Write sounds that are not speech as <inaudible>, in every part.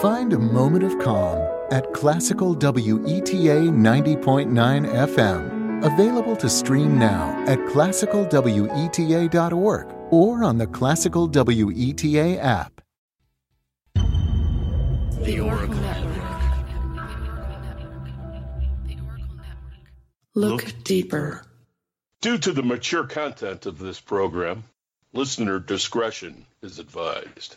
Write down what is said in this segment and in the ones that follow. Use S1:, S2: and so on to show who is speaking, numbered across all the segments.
S1: Find a moment of calm at Classical WETA 90.9 FM. Available to stream now at classicalweta.org or on the Classical WETA app.
S2: The Oracle Network. Look deeper.
S3: Due to the mature content of this program, listener discretion is advised.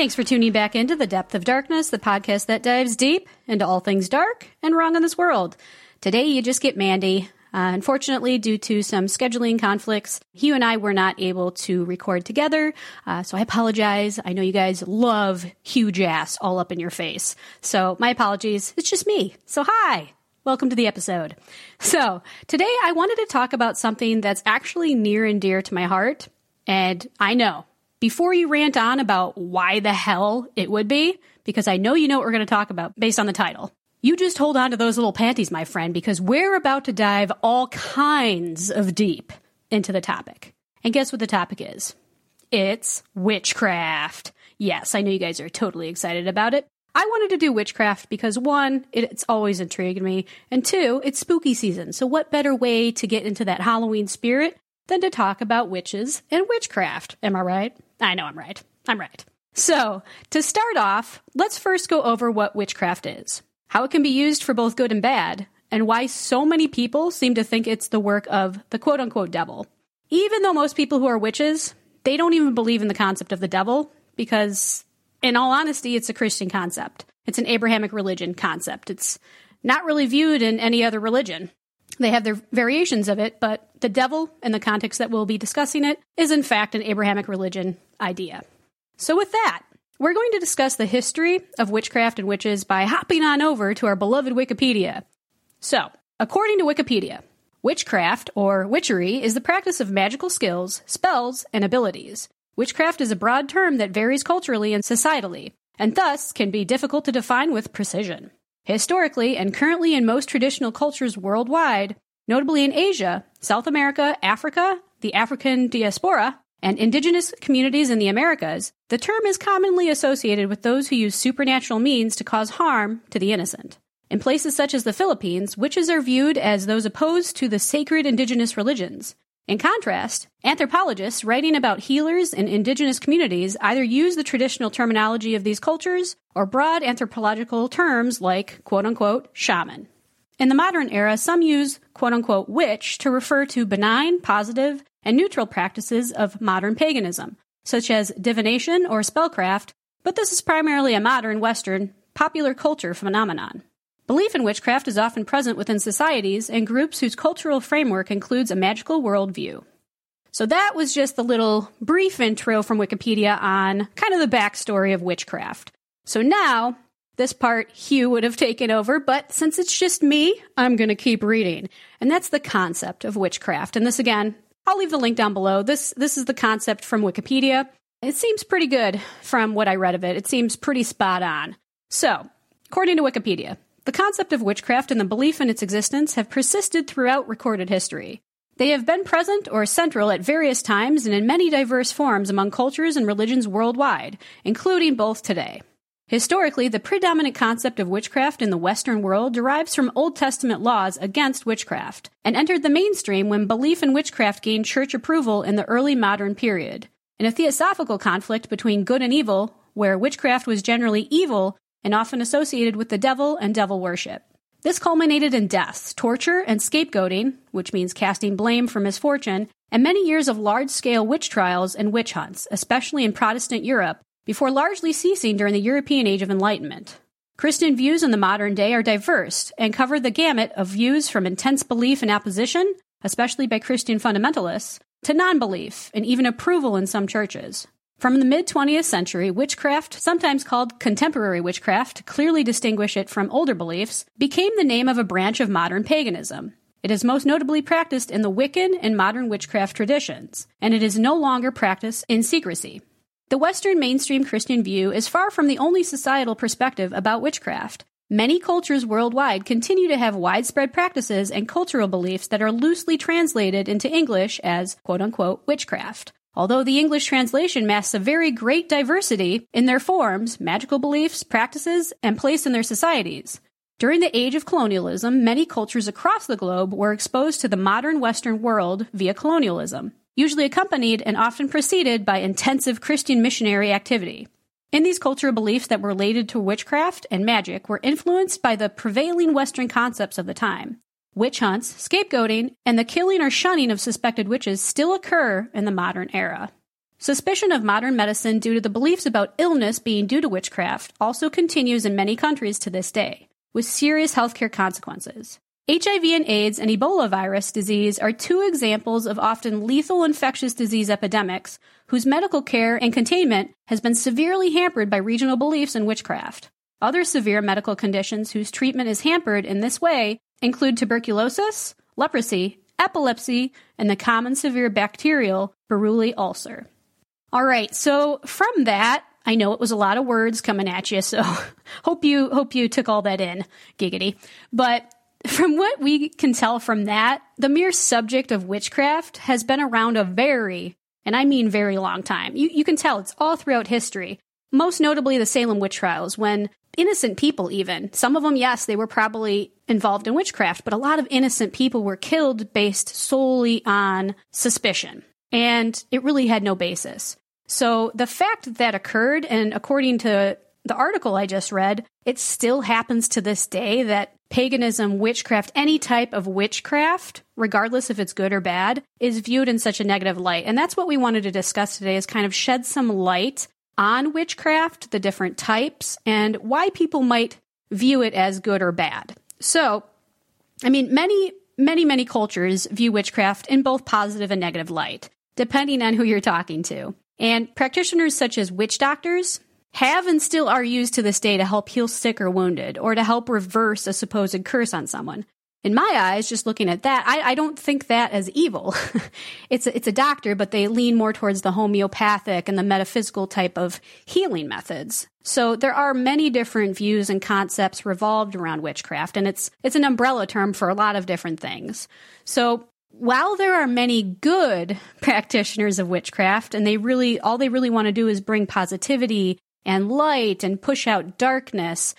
S4: Thanks for tuning back into The Depth of Darkness, the podcast that dives deep into all things dark and wrong in this world. Today, you just get Mandy. Uh, unfortunately, due to some scheduling conflicts, Hugh and I were not able to record together. Uh, so I apologize. I know you guys love huge ass all up in your face. So my apologies. It's just me. So hi. Welcome to the episode. So today I wanted to talk about something that's actually near and dear to my heart. And I know before you rant on about why the hell it would be, because I know you know what we're going to talk about based on the title. You just hold on to those little panties, my friend, because we're about to dive all kinds of deep into the topic. And guess what the topic is? It's witchcraft. Yes, I know you guys are totally excited about it. I wanted to do witchcraft because one, it's always intrigued me, and two, it's spooky season. So what better way to get into that Halloween spirit than to talk about witches and witchcraft? Am I right? I know I'm right. I'm right. So, to start off, let's first go over what witchcraft is, how it can be used for both good and bad, and why so many people seem to think it's the work of the quote unquote devil. Even though most people who are witches, they don't even believe in the concept of the devil because, in all honesty, it's a Christian concept. It's an Abrahamic religion concept. It's not really viewed in any other religion. They have their variations of it, but the devil, in the context that we'll be discussing it, is in fact an Abrahamic religion idea. So, with that, we're going to discuss the history of witchcraft and witches by hopping on over to our beloved Wikipedia. So, according to Wikipedia, witchcraft or witchery is the practice of magical skills, spells, and abilities. Witchcraft is a broad term that varies culturally and societally, and thus can be difficult to define with precision. Historically, and currently in most traditional cultures worldwide, notably in Asia, South America, Africa, the African diaspora, and indigenous communities in the Americas, the term is commonly associated with those who use supernatural means to cause harm to the innocent. In places such as the Philippines, witches are viewed as those opposed to the sacred indigenous religions. In contrast, anthropologists writing about healers in indigenous communities either use the traditional terminology of these cultures or broad anthropological terms like quote unquote shaman. In the modern era, some use quote unquote witch to refer to benign, positive, and neutral practices of modern paganism, such as divination or spellcraft, but this is primarily a modern Western popular culture phenomenon. Belief in witchcraft is often present within societies and groups whose cultural framework includes a magical worldview. So that was just the little brief intro from Wikipedia on kind of the backstory of witchcraft. So now, this part Hugh would have taken over, but since it's just me, I'm going to keep reading. And that's the concept of witchcraft. And this again, I'll leave the link down below. This this is the concept from Wikipedia. It seems pretty good from what I read of it. It seems pretty spot on. So, according to Wikipedia, the concept of witchcraft and the belief in its existence have persisted throughout recorded history. They have been present or central at various times and in many diverse forms among cultures and religions worldwide, including both today. Historically, the predominant concept of witchcraft in the Western world derives from Old Testament laws against witchcraft and entered the mainstream when belief in witchcraft gained church approval in the early modern period. In a theosophical conflict between good and evil, where witchcraft was generally evil and often associated with the devil and devil worship. This culminated in deaths, torture, and scapegoating, which means casting blame for misfortune, and many years of large scale witch trials and witch hunts, especially in Protestant Europe, before largely ceasing during the European Age of Enlightenment. Christian views in the modern day are diverse and cover the gamut of views from intense belief and opposition, especially by Christian fundamentalists, to non belief and even approval in some churches. From the mid 20th century, witchcraft, sometimes called contemporary witchcraft to clearly distinguish it from older beliefs, became the name of a branch of modern paganism. It is most notably practiced in the Wiccan and modern witchcraft traditions, and it is no longer practiced in secrecy. The Western mainstream Christian view is far from the only societal perspective about witchcraft. Many cultures worldwide continue to have widespread practices and cultural beliefs that are loosely translated into English as quote unquote witchcraft. Although the English translation masks a very great diversity in their forms, magical beliefs, practices, and place in their societies. During the age of colonialism, many cultures across the globe were exposed to the modern Western world via colonialism, usually accompanied and often preceded by intensive Christian missionary activity. In these cultural beliefs that were related to witchcraft and magic were influenced by the prevailing Western concepts of the time. Witch hunts, scapegoating, and the killing or shunning of suspected witches still occur in the modern era. Suspicion of modern medicine due to the beliefs about illness being due to witchcraft also continues in many countries to this day, with serious healthcare consequences. HIV and AIDS and Ebola virus disease are two examples of often lethal infectious disease epidemics whose medical care and containment has been severely hampered by regional beliefs in witchcraft. Other severe medical conditions whose treatment is hampered in this way include tuberculosis, leprosy, epilepsy, and the common severe bacterial Buruli ulcer. All right, so from that, I know it was a lot of words coming at you, so <laughs> hope you hope you took all that in, giggity. But from what we can tell from that, the mere subject of witchcraft has been around a very, and I mean very long time. You, you can tell it's all throughout history. Most notably the Salem witch trials, when innocent people even. Some of them, yes, they were probably involved in witchcraft, but a lot of innocent people were killed based solely on suspicion. And it really had no basis. So the fact that that occurred, and according to the article I just read, it still happens to this day that paganism, witchcraft, any type of witchcraft, regardless if it's good or bad, is viewed in such a negative light. And that's what we wanted to discuss today is kind of shed some light on witchcraft, the different types, and why people might view it as good or bad. So, I mean, many, many, many cultures view witchcraft in both positive and negative light, depending on who you're talking to. And practitioners such as witch doctors have and still are used to this day to help heal sick or wounded, or to help reverse a supposed curse on someone in my eyes, just looking at that, I, I don't think that as evil. <laughs> it's a, it's a doctor, but they lean more towards the homeopathic and the metaphysical type of healing methods. So there are many different views and concepts revolved around witchcraft, and it's it's an umbrella term for a lot of different things. So while there are many good <laughs> practitioners of witchcraft, and they really all they really want to do is bring positivity and light and push out darkness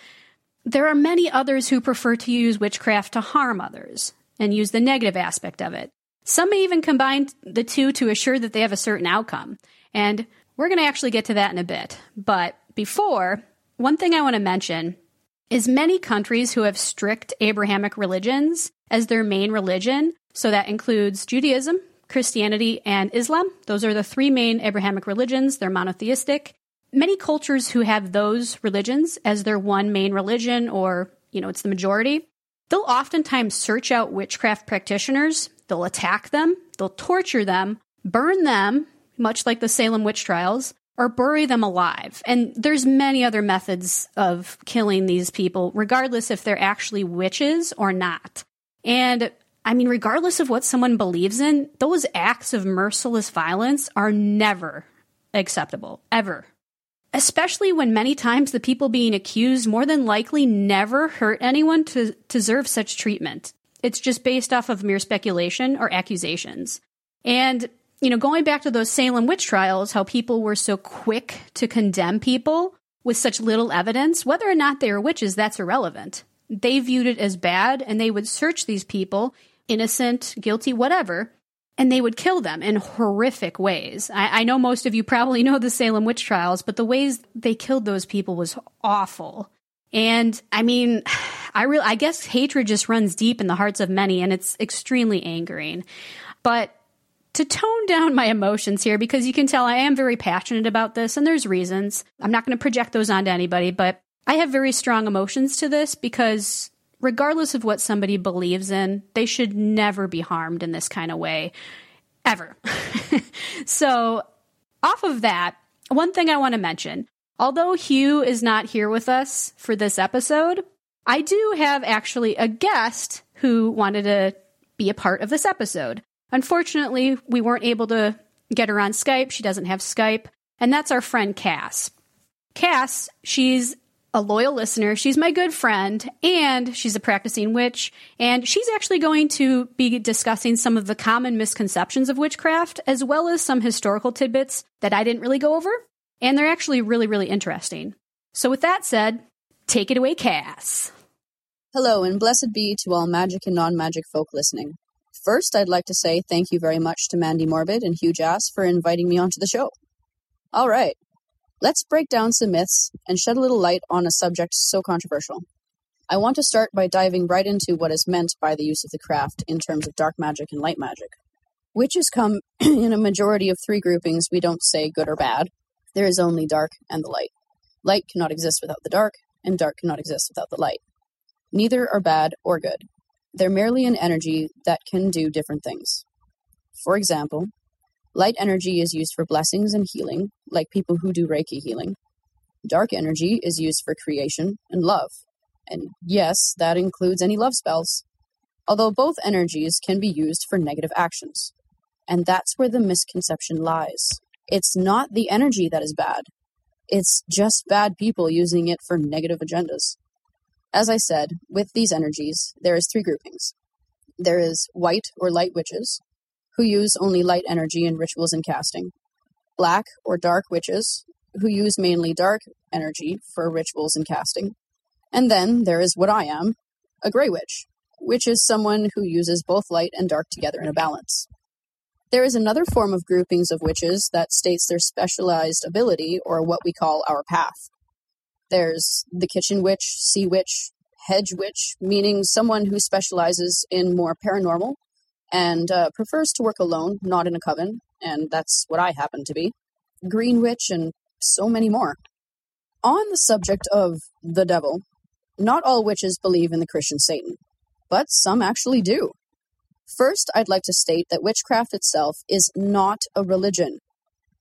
S4: there are many others who prefer to use witchcraft to harm others and use the negative aspect of it. Some may even combine the two to assure that they have a certain outcome. And we're going to actually get to that in a bit. But before, one thing I want to mention is many countries who have strict Abrahamic religions as their main religion. So that includes Judaism, Christianity, and Islam. Those are the three main Abrahamic religions. They're monotheistic many cultures who have those religions as their one main religion or, you know, it's the majority, they'll oftentimes search out witchcraft practitioners, they'll attack them, they'll torture them, burn them, much like the Salem witch trials, or bury them alive. And there's many other methods of killing these people, regardless if they're actually witches or not. And I mean, regardless of what someone believes in, those acts of merciless violence are never acceptable, ever especially when many times the people being accused more than likely never hurt anyone to deserve such treatment. It's just based off of mere speculation or accusations. And, you know, going back to those Salem witch trials, how people were so quick to condemn people with such little evidence, whether or not they were witches, that's irrelevant. They viewed it as bad and they would search these people, innocent, guilty, whatever, and they would kill them in horrific ways. I, I, know most of you probably <laughs> know the Salem witch trials, but the ways they killed those people was awful. And I mean, <sighs> I really, I guess hatred just runs deep in the hearts of many, and it's extremely angering. But to tone down my emotions here, because you can tell I am very passionate about this, and there's reasons. I'm not going to project those onto anybody, but I have very strong emotions to this because regardless of what somebody believes in, they should never be harmed in this kind of way, ever. <laughs> so, off of that, one thing I want to mention although Hugh is not here with us for this episode, I do have actually a guest who wanted to be a part of this episode. Unfortunately, we weren't able to get her on Skype. She doesn't have Skype, and that's our friend Cass. Cass, she's a loyal listener. She's my good friend and she's a practicing witch. And she's actually going to be discussing some of the common misconceptions of witchcraft as well as some historical tidbits that I didn't really go over. And they're actually really, really interesting. So with that said, take it away, Cass.
S5: Hello, and blessed be to all magic and non magic folk listening. First, I'd like to say thank you very much to Mandy Morbid and Hugh Jass for inviting me onto the show. All right, Let's break down some myths and shed a little light on a subject so controversial. I want to start by diving right into what is meant by the use of the craft in terms of dark magic and light magic. Witches come <clears throat> in a majority of three groupings we don't say good or bad. There is only dark and the light. Light cannot exist without the dark, and dark cannot exist without the light. Neither are bad or good. They're merely an energy that can do different things. For example, Light energy is used for blessings and healing, like people who do Reiki healing. Dark energy is used for creation and love. And yes, that includes any love spells. Although both energies can be used for negative actions. And that's where the misconception lies. It's not the energy that is bad, it's just bad people using it for negative agendas. As I said, with these energies, there is three groupings. There is white or light witches, who use only light energy in rituals and casting, black or dark witches, who use mainly dark energy for rituals and casting. And then there is what I am, a gray witch, which is someone who uses both light and dark together in a balance. There is another form of groupings of witches that states their specialized ability, or what we call our path. There's the kitchen witch, sea witch, hedge witch, meaning someone who specializes in more paranormal and uh, prefers to work alone, not in a coven, and that's what I happen to be. Green Witch, and so many more. On the subject of the devil, not all witches believe in the Christian Satan, but some actually do. First, I'd like to state that witchcraft itself is not a religion,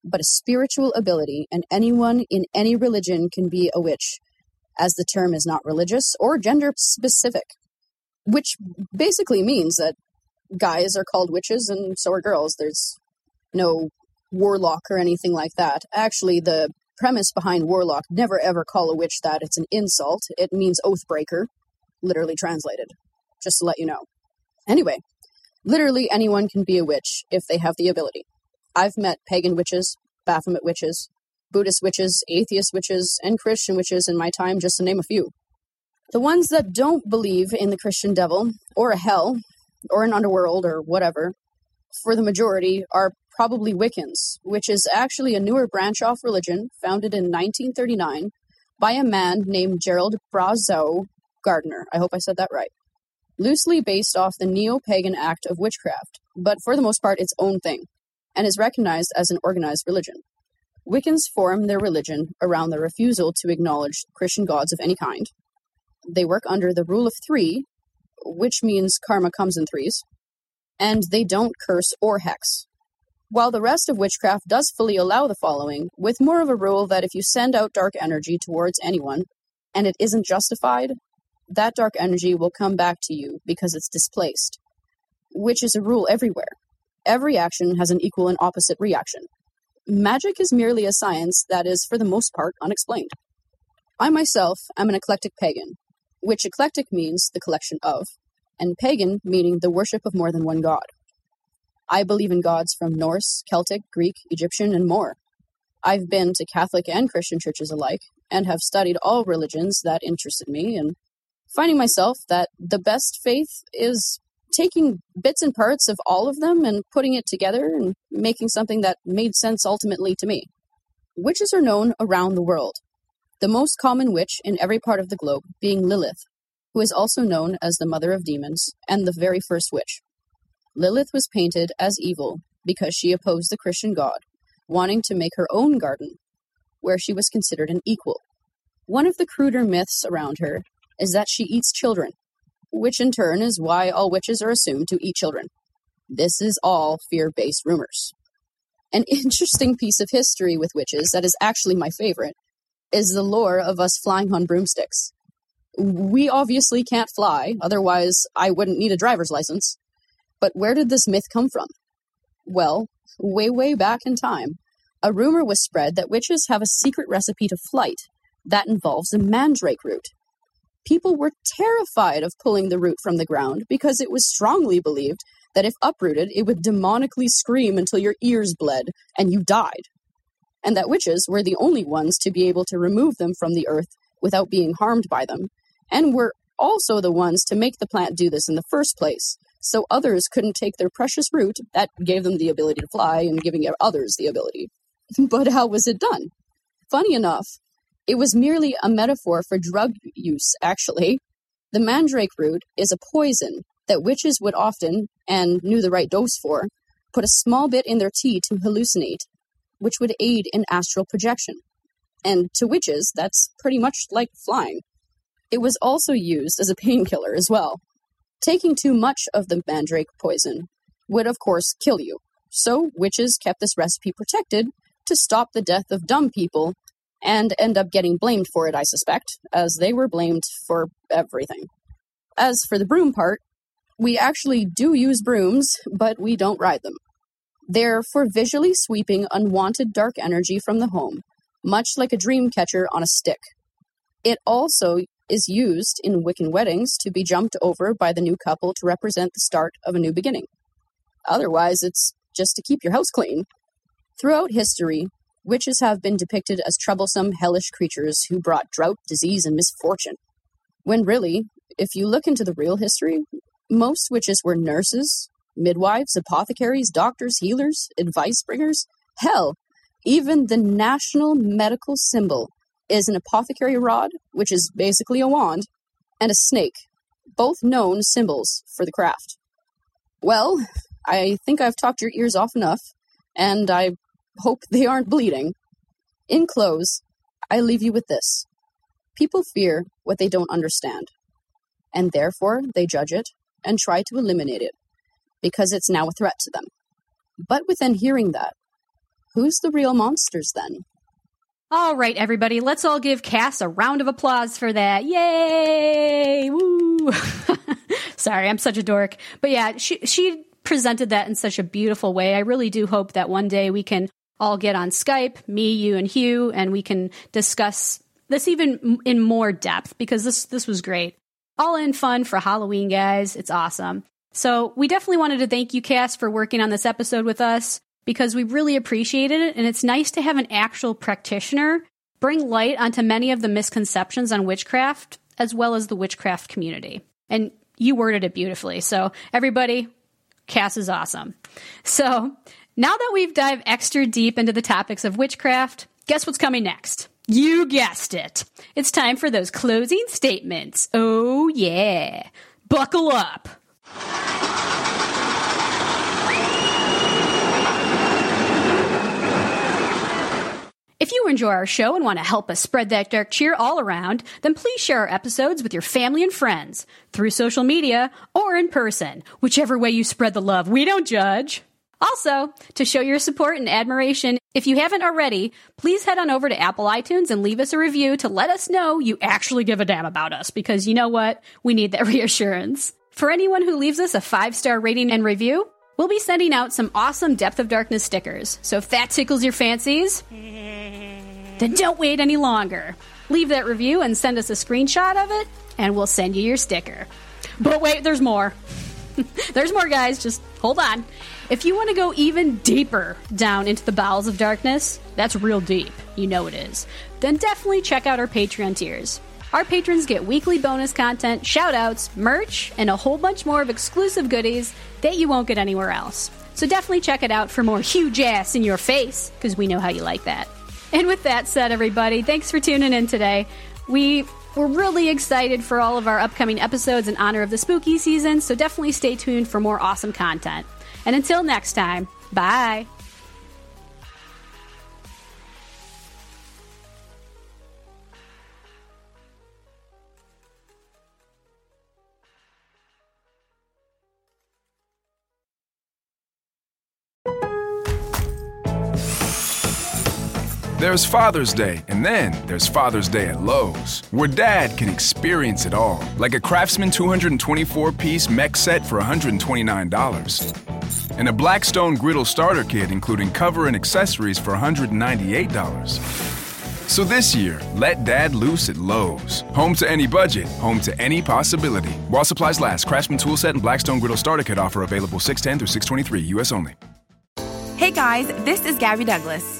S5: but a spiritual ability, and anyone in any religion can be a witch, as the term is not religious or gender specific, which basically means that guys are called witches and so are girls. There's no warlock or anything like that. Actually, the premise behind warlock never ever call a witch that. It's an insult. It means oath breaker, literally translated, just to let you know. Anyway, literally anyone can be a witch if they have the ability. I've met pagan witches, Baphomet witches, Buddhist witches, atheist witches, and Christian witches in my time, just to name a few. The ones that don't believe in the Christian devil or a hell or an underworld or whatever, for the majority, are probably Wiccans, which is actually a newer branch off religion founded in 1939 by a man named Gerald Brazow Gardner. I hope I said that right. Loosely based off the neo pagan act of witchcraft, but for the most part its own thing, and is recognized as an organized religion. Wiccans form their religion around the refusal to acknowledge Christian gods of any kind. They work under the rule of three, which means karma comes in threes, and they don't curse or hex. While the rest of witchcraft does fully allow the following, with more of a rule that if you send out dark energy towards anyone and it isn't justified, that dark energy will come back to you because it's displaced, which is a rule everywhere. Every action has an equal and opposite reaction. Magic is merely a science that is, for the most part, unexplained. I myself am an eclectic pagan, which eclectic means the collection of, and pagan meaning the worship of more than one god. I believe in gods from Norse, Celtic, Greek, Egyptian, and more. I've been to Catholic and Christian churches alike, and have studied all religions that interested me, and finding myself that the best faith is taking bits and parts of all of them and putting it together and making something that made sense ultimately to me. Witches are known around the world, the most common witch in every part of the globe being Lilith, who is also known as the mother of demons and the very first witch. Lilith was painted as evil because she opposed the Christian God, wanting to make her own garden, where she was considered an equal. One of the cruder myths around her is that she eats children, which in turn is why all witches are assumed to eat children. This is all fear based rumors. An <laughs> interesting piece of history with witches that is actually my favorite is the lore of us flying on broomsticks. We obviously can't fly, otherwise, I wouldn't need a driver's license. But where did this myth come from? Well, way, way back in time, a rumor was spread that witches have a secret recipe to flight that involves a mandrake root. People were terrified of pulling the root from the ground because it was strongly believed that if uprooted, it would demonically scream until your ears bled and you died. And that witches were the only ones to be able to remove them from the earth without being harmed by them, and were also the ones to make the plant do this in the first place, so others couldn't take their precious root that gave them the ability to fly and giving others the ability. <laughs> But how was it done? Funny enough, it was merely a metaphor for drug use, actually. The mandrake root is a poison that witches would often, and knew the right dose for, put a small bit in their tea to hallucinate, which would aid in astral projection. And to witches, that's pretty much like flying. It was also used as a painkiller as well. Taking too much of the mandrake poison would, of course, kill you. So witches kept this recipe protected to stop the death of dumb people and end up getting blamed for it, I suspect, as they were blamed for everything. As for the broom part, we actually do use brooms, but we don't ride them. They're for visually sweeping unwanted dark energy from the home, much like a dream catcher on a stick. It also is used in Wiccan weddings to be jumped over by the new couple to represent the start of a new beginning. Otherwise, it's just to keep your house clean. Throughout history, witches have been depicted as troublesome, hellish creatures who brought drought, disease, and misfortune. When really, if you look into the real history, most witches were nurses, midwives, apothecaries, doctors, healers, advice bringers. Hell, even the national medical symbol is an apothecary rod, which is basically a wand, and a snake, both known symbols for the craft. Well, I think I've talked your ears off enough, and I hope they aren't bleeding. In close, I leave you with this people fear what they don't understand, and therefore they judge it and try to eliminate it because it's now a threat to them. But within hearing that, who's the real monsters then?
S4: All right, everybody, let's all give Cass a round of applause for that. Yay! Woo! <laughs> Sorry, I'm such a dork. But yeah, she she presented that in such a beautiful way. I really do hope that one day we can all get on Skype, me, you, and Hugh, and we can discuss this even in more depth because this this was great. All in fun for Halloween, guys. It's awesome. So we definitely wanted to thank you, Cass, for working on this episode with us because we really appreciated it, and it's nice to have an actual practitioner bring light onto many of the misconceptions on witchcraft as well as the witchcraft community. And you worded it beautifully. So everybody, Cass is awesome. So now that we've dived extra deep into the topics of witchcraft, guess what's coming next? You guessed it. It's time for those closing statements. Oh, yeah. Buckle up. If you enjoy our show and want to help us spread that dark cheer all around, then please share our episodes with your family and friends through social media or in person, whichever way you spread the love. We don't judge. Also, to show your support and admiration, if you haven't already, please head on over to Apple iTunes and leave us a review to let us know you actually give a damn about us because you know what? We need that <laughs> reassurance. For anyone who leaves us a five star rating and review, we'll be sending out some awesome Depth of Darkness stickers. So if that tickles your fancies, then don't wait any longer. Leave that review and send us a screenshot of it, and we'll send you your sticker. But wait, there's more. <laughs> there's more, guys. Just hold on. If you want to go even deeper down into the bowels of darkness, that's real deep. You know it is. Then definitely check out our Patreon tiers. Our patrons get weekly bonus content, shout outs, merch, and a whole bunch more of exclusive goodies that you won't get anywhere else. So definitely check it out for more huge ass in your face, because we know how you like that. And with that said, everybody, thanks for tuning in today. We we're really excited for all of our upcoming episodes in honor of the spooky season, so definitely stay tuned for more awesome content. And until next time, bye.
S6: There's Father's Day, and then there's Father's Day at Lowe's, where dad can experience it all, like a Craftsman 224 piece mech set for $129, and a Blackstone griddle starter kit including cover and accessories for $198. So this year, let dad loose at Lowe's. Home to any budget, home to any possibility. While supplies last, Craftsman tool set and Blackstone griddle starter kit offer available 610 through 623, U.S. only.
S7: Hey guys, this is Gabby Douglas.